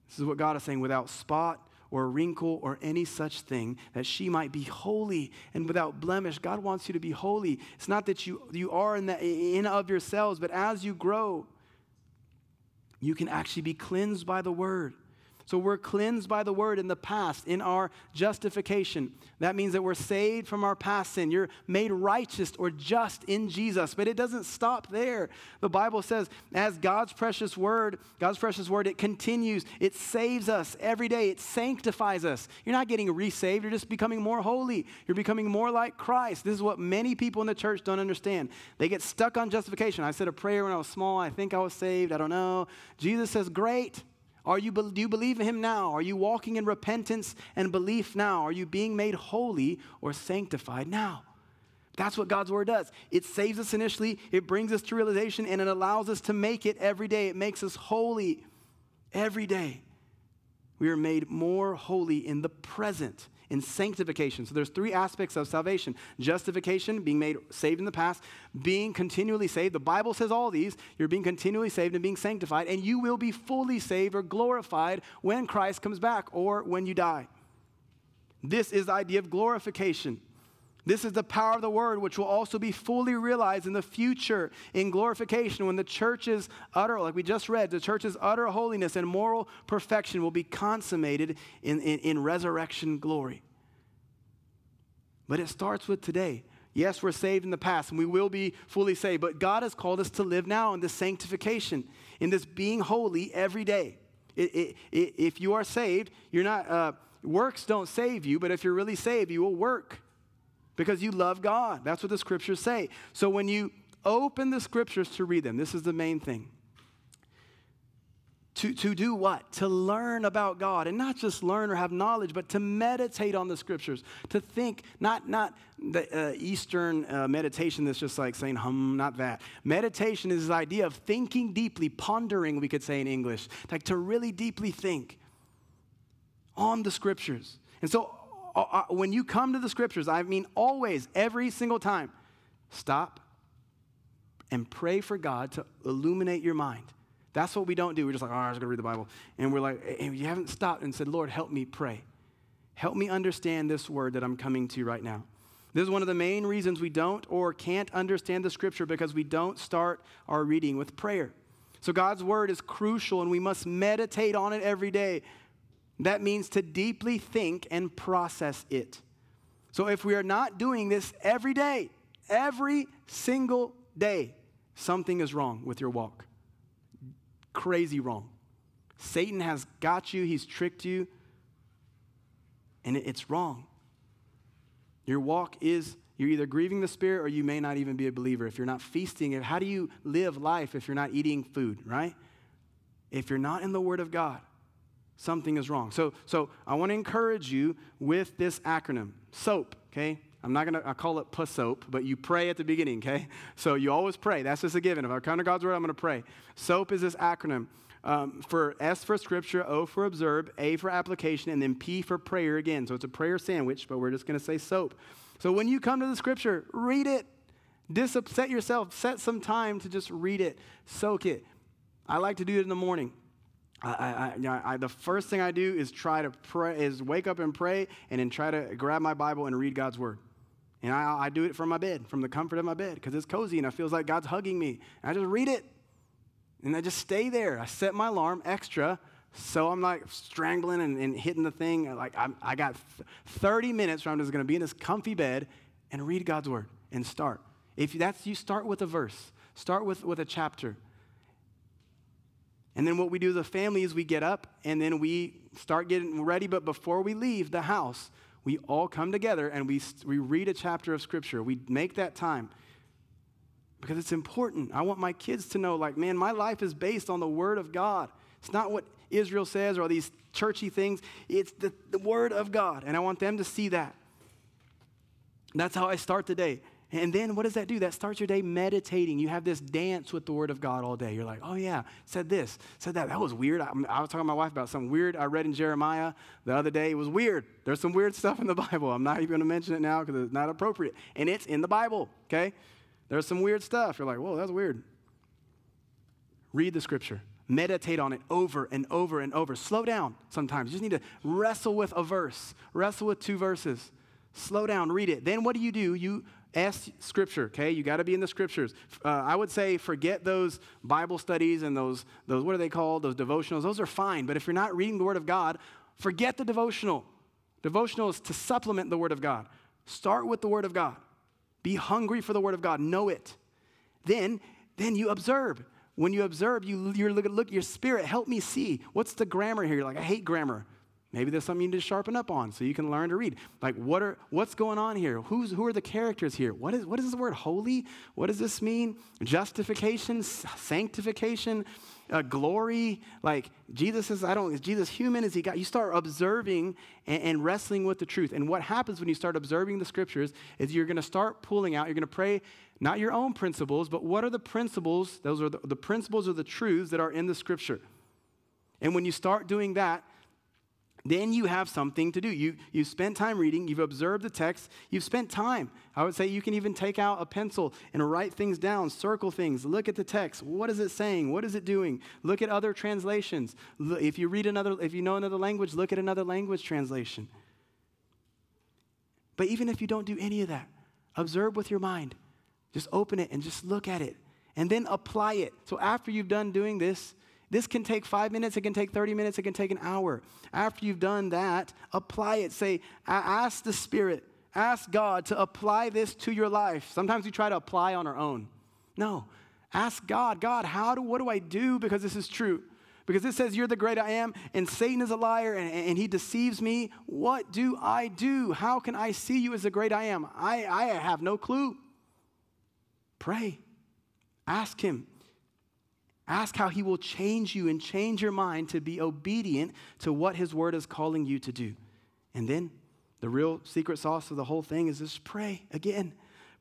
This is what God is saying without spot or wrinkle or any such thing, that she might be holy and without blemish. God wants you to be holy. It's not that you, you are in, the, in of yourselves, but as you grow, you can actually be cleansed by the word. So we're cleansed by the word in the past, in our justification. That means that we're saved from our past sin. You're made righteous or just in Jesus. But it doesn't stop there. The Bible says, as God's precious word, God's precious word, it continues. It saves us every day. It sanctifies us. You're not getting resaved. You're just becoming more holy. You're becoming more like Christ. This is what many people in the church don't understand. They get stuck on justification. I said a prayer when I was small. I think I was saved. I don't know. Jesus says, great. Are you, do you believe in him now? Are you walking in repentance and belief now? Are you being made holy or sanctified now? That's what God's word does. It saves us initially, it brings us to realization, and it allows us to make it every day. It makes us holy every day. We are made more holy in the present in sanctification. So there's three aspects of salvation justification, being made saved in the past, being continually saved. The Bible says all these. You're being continually saved and being sanctified, and you will be fully saved or glorified when Christ comes back or when you die. This is the idea of glorification. This is the power of the word, which will also be fully realized in the future in glorification when the church's utter, like we just read, the church's utter holiness and moral perfection will be consummated in, in, in resurrection glory. But it starts with today. Yes, we're saved in the past and we will be fully saved, but God has called us to live now in this sanctification, in this being holy every day. It, it, it, if you are saved, you're not, uh, works don't save you, but if you're really saved, you will work because you love God. That's what the scriptures say. So when you open the scriptures to read them, this is the main thing. To, to do what? To learn about God. And not just learn or have knowledge, but to meditate on the scriptures. To think, not, not the uh, Eastern uh, meditation that's just like saying hum, not that. Meditation is this idea of thinking deeply, pondering, we could say in English. Like to really deeply think on the scriptures. And so Uh, uh, when you come to the scriptures, I mean always, every single time, stop and pray for God to illuminate your mind. That's what we don't do. We're just like, I was going to read the Bible. And we're like, and you haven't stopped and said, Lord, help me pray. Help me understand this word that I'm coming to right now. This is one of the main reasons we don't or can't understand the scripture because we don't start our reading with prayer. So God's word is crucial and we must meditate on it every day. That means to deeply think and process it. So if we are not doing this every day, every single day, something is wrong with your walk. Crazy wrong. Satan has got you, he's tricked you, and it's wrong. Your walk is, you're either grieving the Spirit or you may not even be a believer. If you're not feasting, how do you live life if you're not eating food, right? If you're not in the Word of God, something is wrong. So, so I want to encourage you with this acronym SOAP, okay? I'm not going to I call it puss soap, but you pray at the beginning, okay? So you always pray. That's just a given. If I come to God's word, I'm going to pray. SOAP is this acronym um, for S for scripture, O for observe, A for application, and then P for prayer again. So it's a prayer sandwich, but we're just going to say SOAP. So when you come to the scripture, read it. Disupset yourself. Set some time to just read it, soak it. I like to do it in the morning. I, I, I, the first thing I do is try to pray, is wake up and pray, and then try to grab my Bible and read God's word. And I, I do it from my bed, from the comfort of my bed, because it's cozy and it feels like God's hugging me. And I just read it, and I just stay there. I set my alarm extra, so I'm like strangling and, and hitting the thing. Like I'm, i got 30 minutes where I'm just going to be in this comfy bed and read God's word and start. If that's you, start with a verse. Start with, with a chapter. And then what we do as a family is we get up and then we start getting ready, but before we leave the house, we all come together and we, we read a chapter of Scripture. We make that time because it's important. I want my kids to know, like, man, my life is based on the Word of God. It's not what Israel says or all these churchy things, it's the, the Word of God. And I want them to see that. That's how I start the day. And then what does that do? That starts your day meditating. You have this dance with the Word of God all day. You're like, oh yeah, said this, said that. That was weird. I, I, was talking to my wife about something weird I read in Jeremiah the other day. It was weird. There's some weird stuff in the Bible. I'm not even going to mention it now because it's not appropriate. And it's in the Bible, okay? There's some weird stuff. You're like, whoa, that's weird. Read the Scripture. Meditate on it over and over and over. Slow down sometimes. You just need to wrestle with a verse, wrestle with two verses. Slow down, read it. Then what do you do? You ask scripture okay? You got to be in the scriptures. Uh, i would say forget those bible studies and those those what are they called? Those devotionals. Those are fine but if you're not reading the word of god forget the devotional. Devotional is to supplement the word of god. Start with the word of god. Be hungry for the word of god. Know it. Then then you observe. When you observe you you're look, look your spirit. Help me see. What's the grammar here? You're like i hate grammar Maybe there's something you need to sharpen up on so you can learn to read. Like, what are, what's going on here? Who's, who are the characters here? What is, what is the word holy? What does this mean? Justification, sanctification, uh, glory. Like, Jesus is, I don't, is Jesus human? Is he God? You start observing and, and wrestling with the truth. And what happens when you start observing the scriptures is you're going to start pulling out, you're going to pray not your own principles, but what are the principles? Those are the, the principles or the truths that are in the scripture. And when you start doing that, then you have something to do. You, you've spent time reading, you've observed the text, you've spent time. I would say you can even take out a pencil and write things down, circle things, look at the text. What is it saying? What is it doing? Look at other translations. If you read another, if you know another language, look at another language translation. But even if you don't do any of that, observe with your mind. Just open it and just look at it and then apply it. So after you've done doing this, this can take five minutes, it can take 30 minutes, it can take an hour. After you've done that, apply it. Say, ask the Spirit, ask God to apply this to your life. Sometimes we try to apply on our own. No, ask God, God, how do, what do I do because this is true? Because it says, You're the great I am, and Satan is a liar, and, and, he deceives me. What do I do? How can I see you as the great I am? I, I have no clue. Pray. Ask him. Ask how he will change you and change your mind to be obedient to what his word is calling you to do. And then the real secret sauce of the whole thing is just pray again.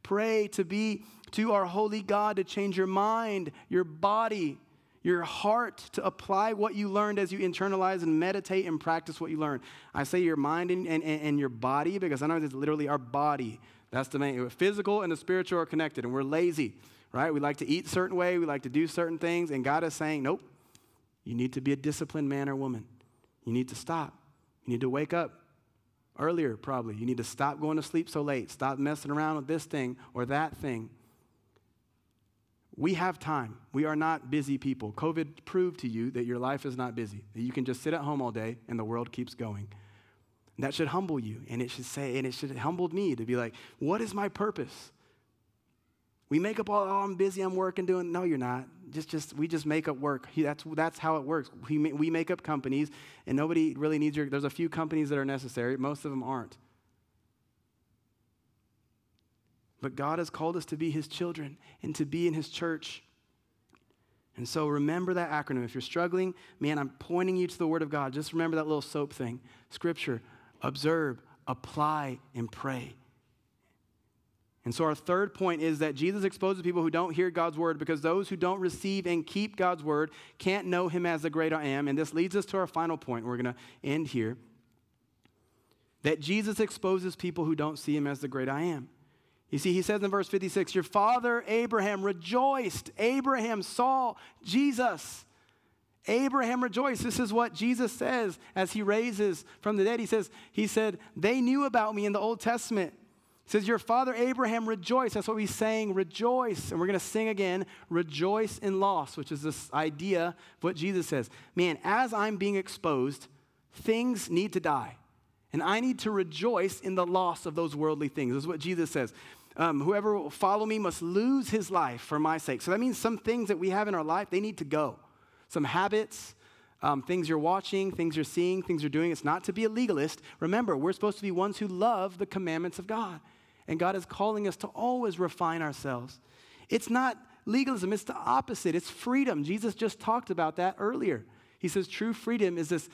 Pray to be to our holy God to change your mind, your body, your heart, to apply what you learned as you internalize and meditate and practice what you learned. I say your mind and, and, and your body because I know it's literally our body. That's the main. Physical and the spiritual are connected, and we're lazy right? We like to eat certain way, we like to do certain things, and God is saying, nope, you need to be a disciplined man or woman. You need to stop. You need to wake up earlier, probably. You need to stop going to sleep so late, stop messing around with this thing or that thing. We have time. We are not busy people. COVID proved to you that your life is not busy, that you can just sit at home all day and the world keeps going. That should humble you, and it should say, and it should humble me to be like, what is my purpose? We make up all, oh, I'm busy, I'm working, doing. No, you're not. Just, just, we just make up work. That's, that's how it works. We, we make up companies, and nobody really needs your. There's a few companies that are necessary. Most of them aren't. But God has called us to be His children and to be in His church. And so remember that acronym. If you're struggling, man, I'm pointing you to the Word of God. Just remember that little soap thing Scripture, observe, apply, and pray. And so, our third point is that Jesus exposes people who don't hear God's word because those who don't receive and keep God's word can't know him as the great I am. And this leads us to our final point. We're going to end here. That Jesus exposes people who don't see him as the great I am. You see, he says in verse 56 Your father Abraham rejoiced. Abraham saw Jesus. Abraham rejoiced. This is what Jesus says as he raises from the dead. He says, He said, They knew about me in the Old Testament says, Your father Abraham rejoiced. That's what he's saying, rejoice. And we're going to sing again, rejoice in loss, which is this idea of what Jesus says. Man, as I'm being exposed, things need to die. And I need to rejoice in the loss of those worldly things. This is what Jesus says. Um, whoever will follow me must lose his life for my sake. So that means some things that we have in our life, they need to go. Some habits, um, things you're watching, things you're seeing, things you're doing. It's not to be a legalist. Remember, we're supposed to be ones who love the commandments of God. And God is calling us to always refine ourselves. It's not legalism, it's the opposite. It's freedom. Jesus just talked about that earlier. He says true freedom is this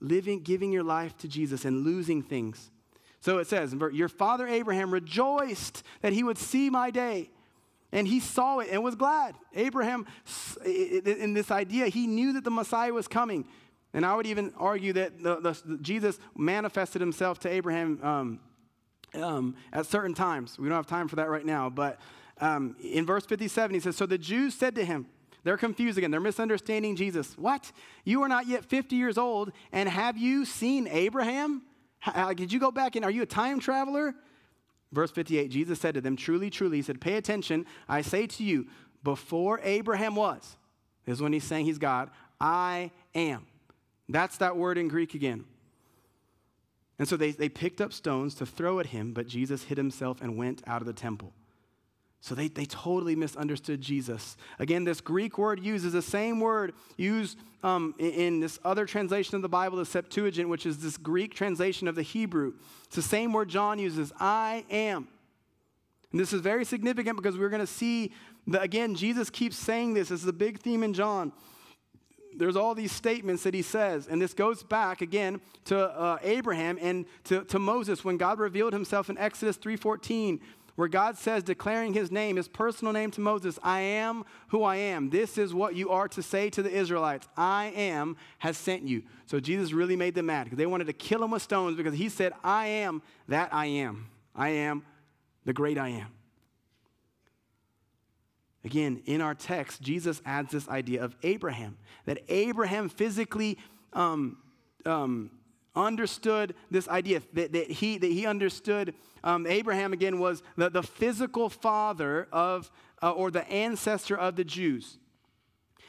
living, giving your life to Jesus and losing things. So it says, Your father Abraham rejoiced that he would see my day. And he saw it and was glad. Abraham, in this idea, he knew that the Messiah was coming. And I would even argue that the, the, Jesus manifested himself to Abraham um, um, at certain times. We don't have time for that right now. But um, in verse 57, he says, So the Jews said to him, they're confused again. They're misunderstanding Jesus. What? You are not yet 50 years old, and have you seen Abraham? How, did you go back and are you a time traveler? Verse 58 Jesus said to them, Truly, truly, he said, Pay attention. I say to you, before Abraham was, this is when he's saying he's God, I am. That's that word in Greek again. And so they, they picked up stones to throw at him, but Jesus hid himself and went out of the temple. So they, they totally misunderstood Jesus. Again, this Greek word used is the same word used um, in, in, this other translation of the Bible, the Septuagint, which is this Greek translation of the Hebrew. It's the same word John uses, I am. And this is very significant because we're going to see that, again, Jesus keeps saying this. This is a big theme in John. There's all these statements that he says, and this goes back again to uh, Abraham and to, to Moses when God revealed himself in Exodus 3:14 where God says, declaring his name, his personal name to Moses, I am who I am. This is what you are to say to the Israelites I am has sent you. So Jesus really made them mad because they wanted to kill him with stones because he said, I am that I am. I am the great I am. Again, in our text, Jesus adds this idea of Abraham, that Abraham physically um, um, understood this idea, that, that, he, that he understood um, Abraham, again, was the, the physical father of, uh, or the ancestor of the Jews.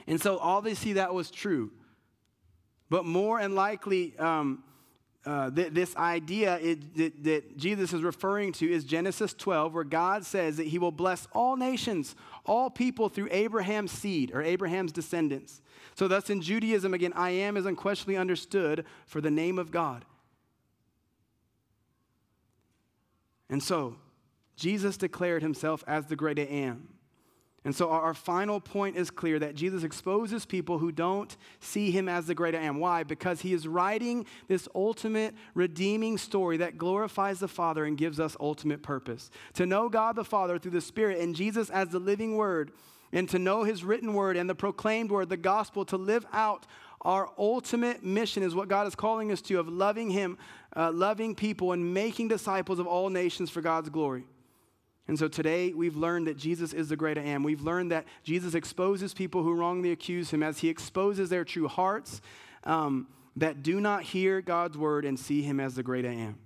And so obviously that was true. But more and likely, um, uh, th- this idea it, that, that Jesus is referring to is Genesis 12, where God says that he will bless all nations, all people through Abraham's seed or Abraham's descendants. So, thus, in Judaism, again, I am is unquestionably understood for the name of God. And so, Jesus declared himself as the great I am. And so, our, final point is clear that Jesus exposes people who don't see him as the great I am. Why? Because he is writing this ultimate redeeming story that glorifies the Father and gives us ultimate purpose. To know God the Father through the Spirit and Jesus as the living Word and to know his written word and the proclaimed word, the gospel, to live out our ultimate mission is what God is calling us to of loving him, uh, loving people, and making disciples of all nations for God's glory. And so today we've learned that Jesus is the great I am. We've learned that Jesus exposes people who wrongly accuse him as he exposes their true hearts um, that do not hear God's word and see him as the great I am.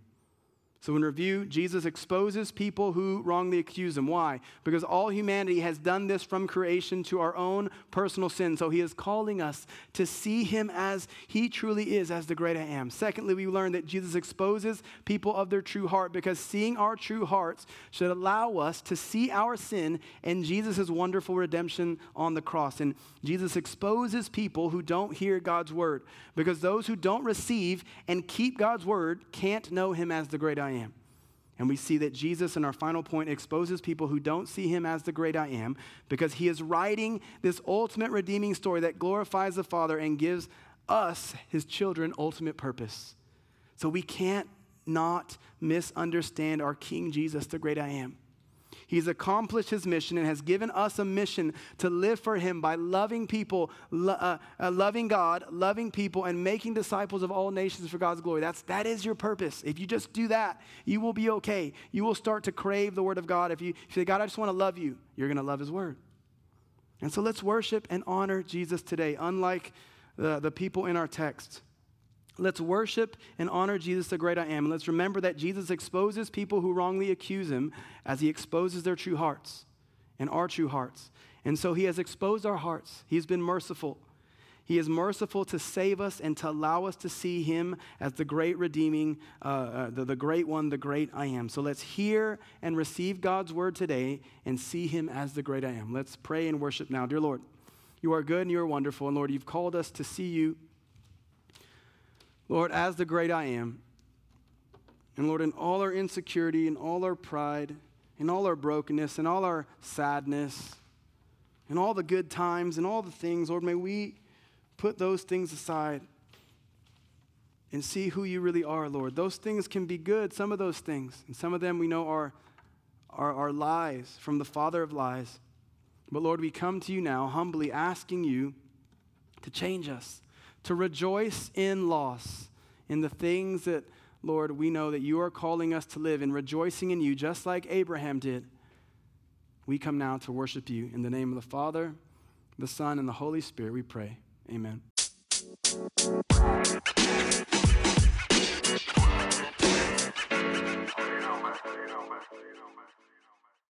So, in review, Jesus exposes people who wrongly accuse him. Why? Because all humanity has done this from creation to our own personal sin. So, he is calling us to see him as he truly is, as the great I am. Secondly, we learn that Jesus exposes people of their true heart because seeing our true hearts should allow us to see our sin and Jesus' wonderful redemption on the cross. And Jesus exposes people who don't hear God's word because those who don't receive and keep God's word can't know him as the great I am. And we see that Jesus, in our final point, exposes people who don't see him as the great I am because he is writing this ultimate redeeming story that glorifies the Father and gives us, his children, ultimate purpose. So we can't not misunderstand our King Jesus, the great I am. He's accomplished his mission and has given us a mission to live for him by loving people, lo- uh, uh, loving God, loving people, and making disciples of all nations for God's glory. That's, that is your purpose. If you just do that, you will be okay. You will start to crave the word of God. If you, if you say, God, I just want to love you, you're going to love his word. And so let's worship and honor Jesus today, unlike the, the people in our text. Let's worship and honor Jesus, the great I am. And let's remember that Jesus exposes people who wrongly accuse him as he exposes their true hearts and our true hearts. And so he has exposed our hearts. He's been merciful. He is merciful to save us and to allow us to see him as the great redeeming, uh, uh, the, the great one, the great I am. So let's hear and receive God's word today and see him as the great I am. Let's pray and worship now. Dear Lord, You are good and you are wonderful. And Lord, you've called us to see you, Lord, as the great I am. And Lord, in all our insecurity, in all our pride, in all our brokenness, in all our sadness, in all the good times, and all the things, Lord, may we put those things aside and see who you really are, Lord. Those things can be good, some of those things, and some of them we know are, are, are lies from the father of lies. But Lord, we come to you now humbly asking you to change us, to rejoice in loss, in the things that, Lord, we know that you are calling us to live in, rejoicing in you, just like Abraham did. We come now to worship you. In the name of the Father, the Son, and the Holy Spirit, we pray. Amen. You know, man. You know, man.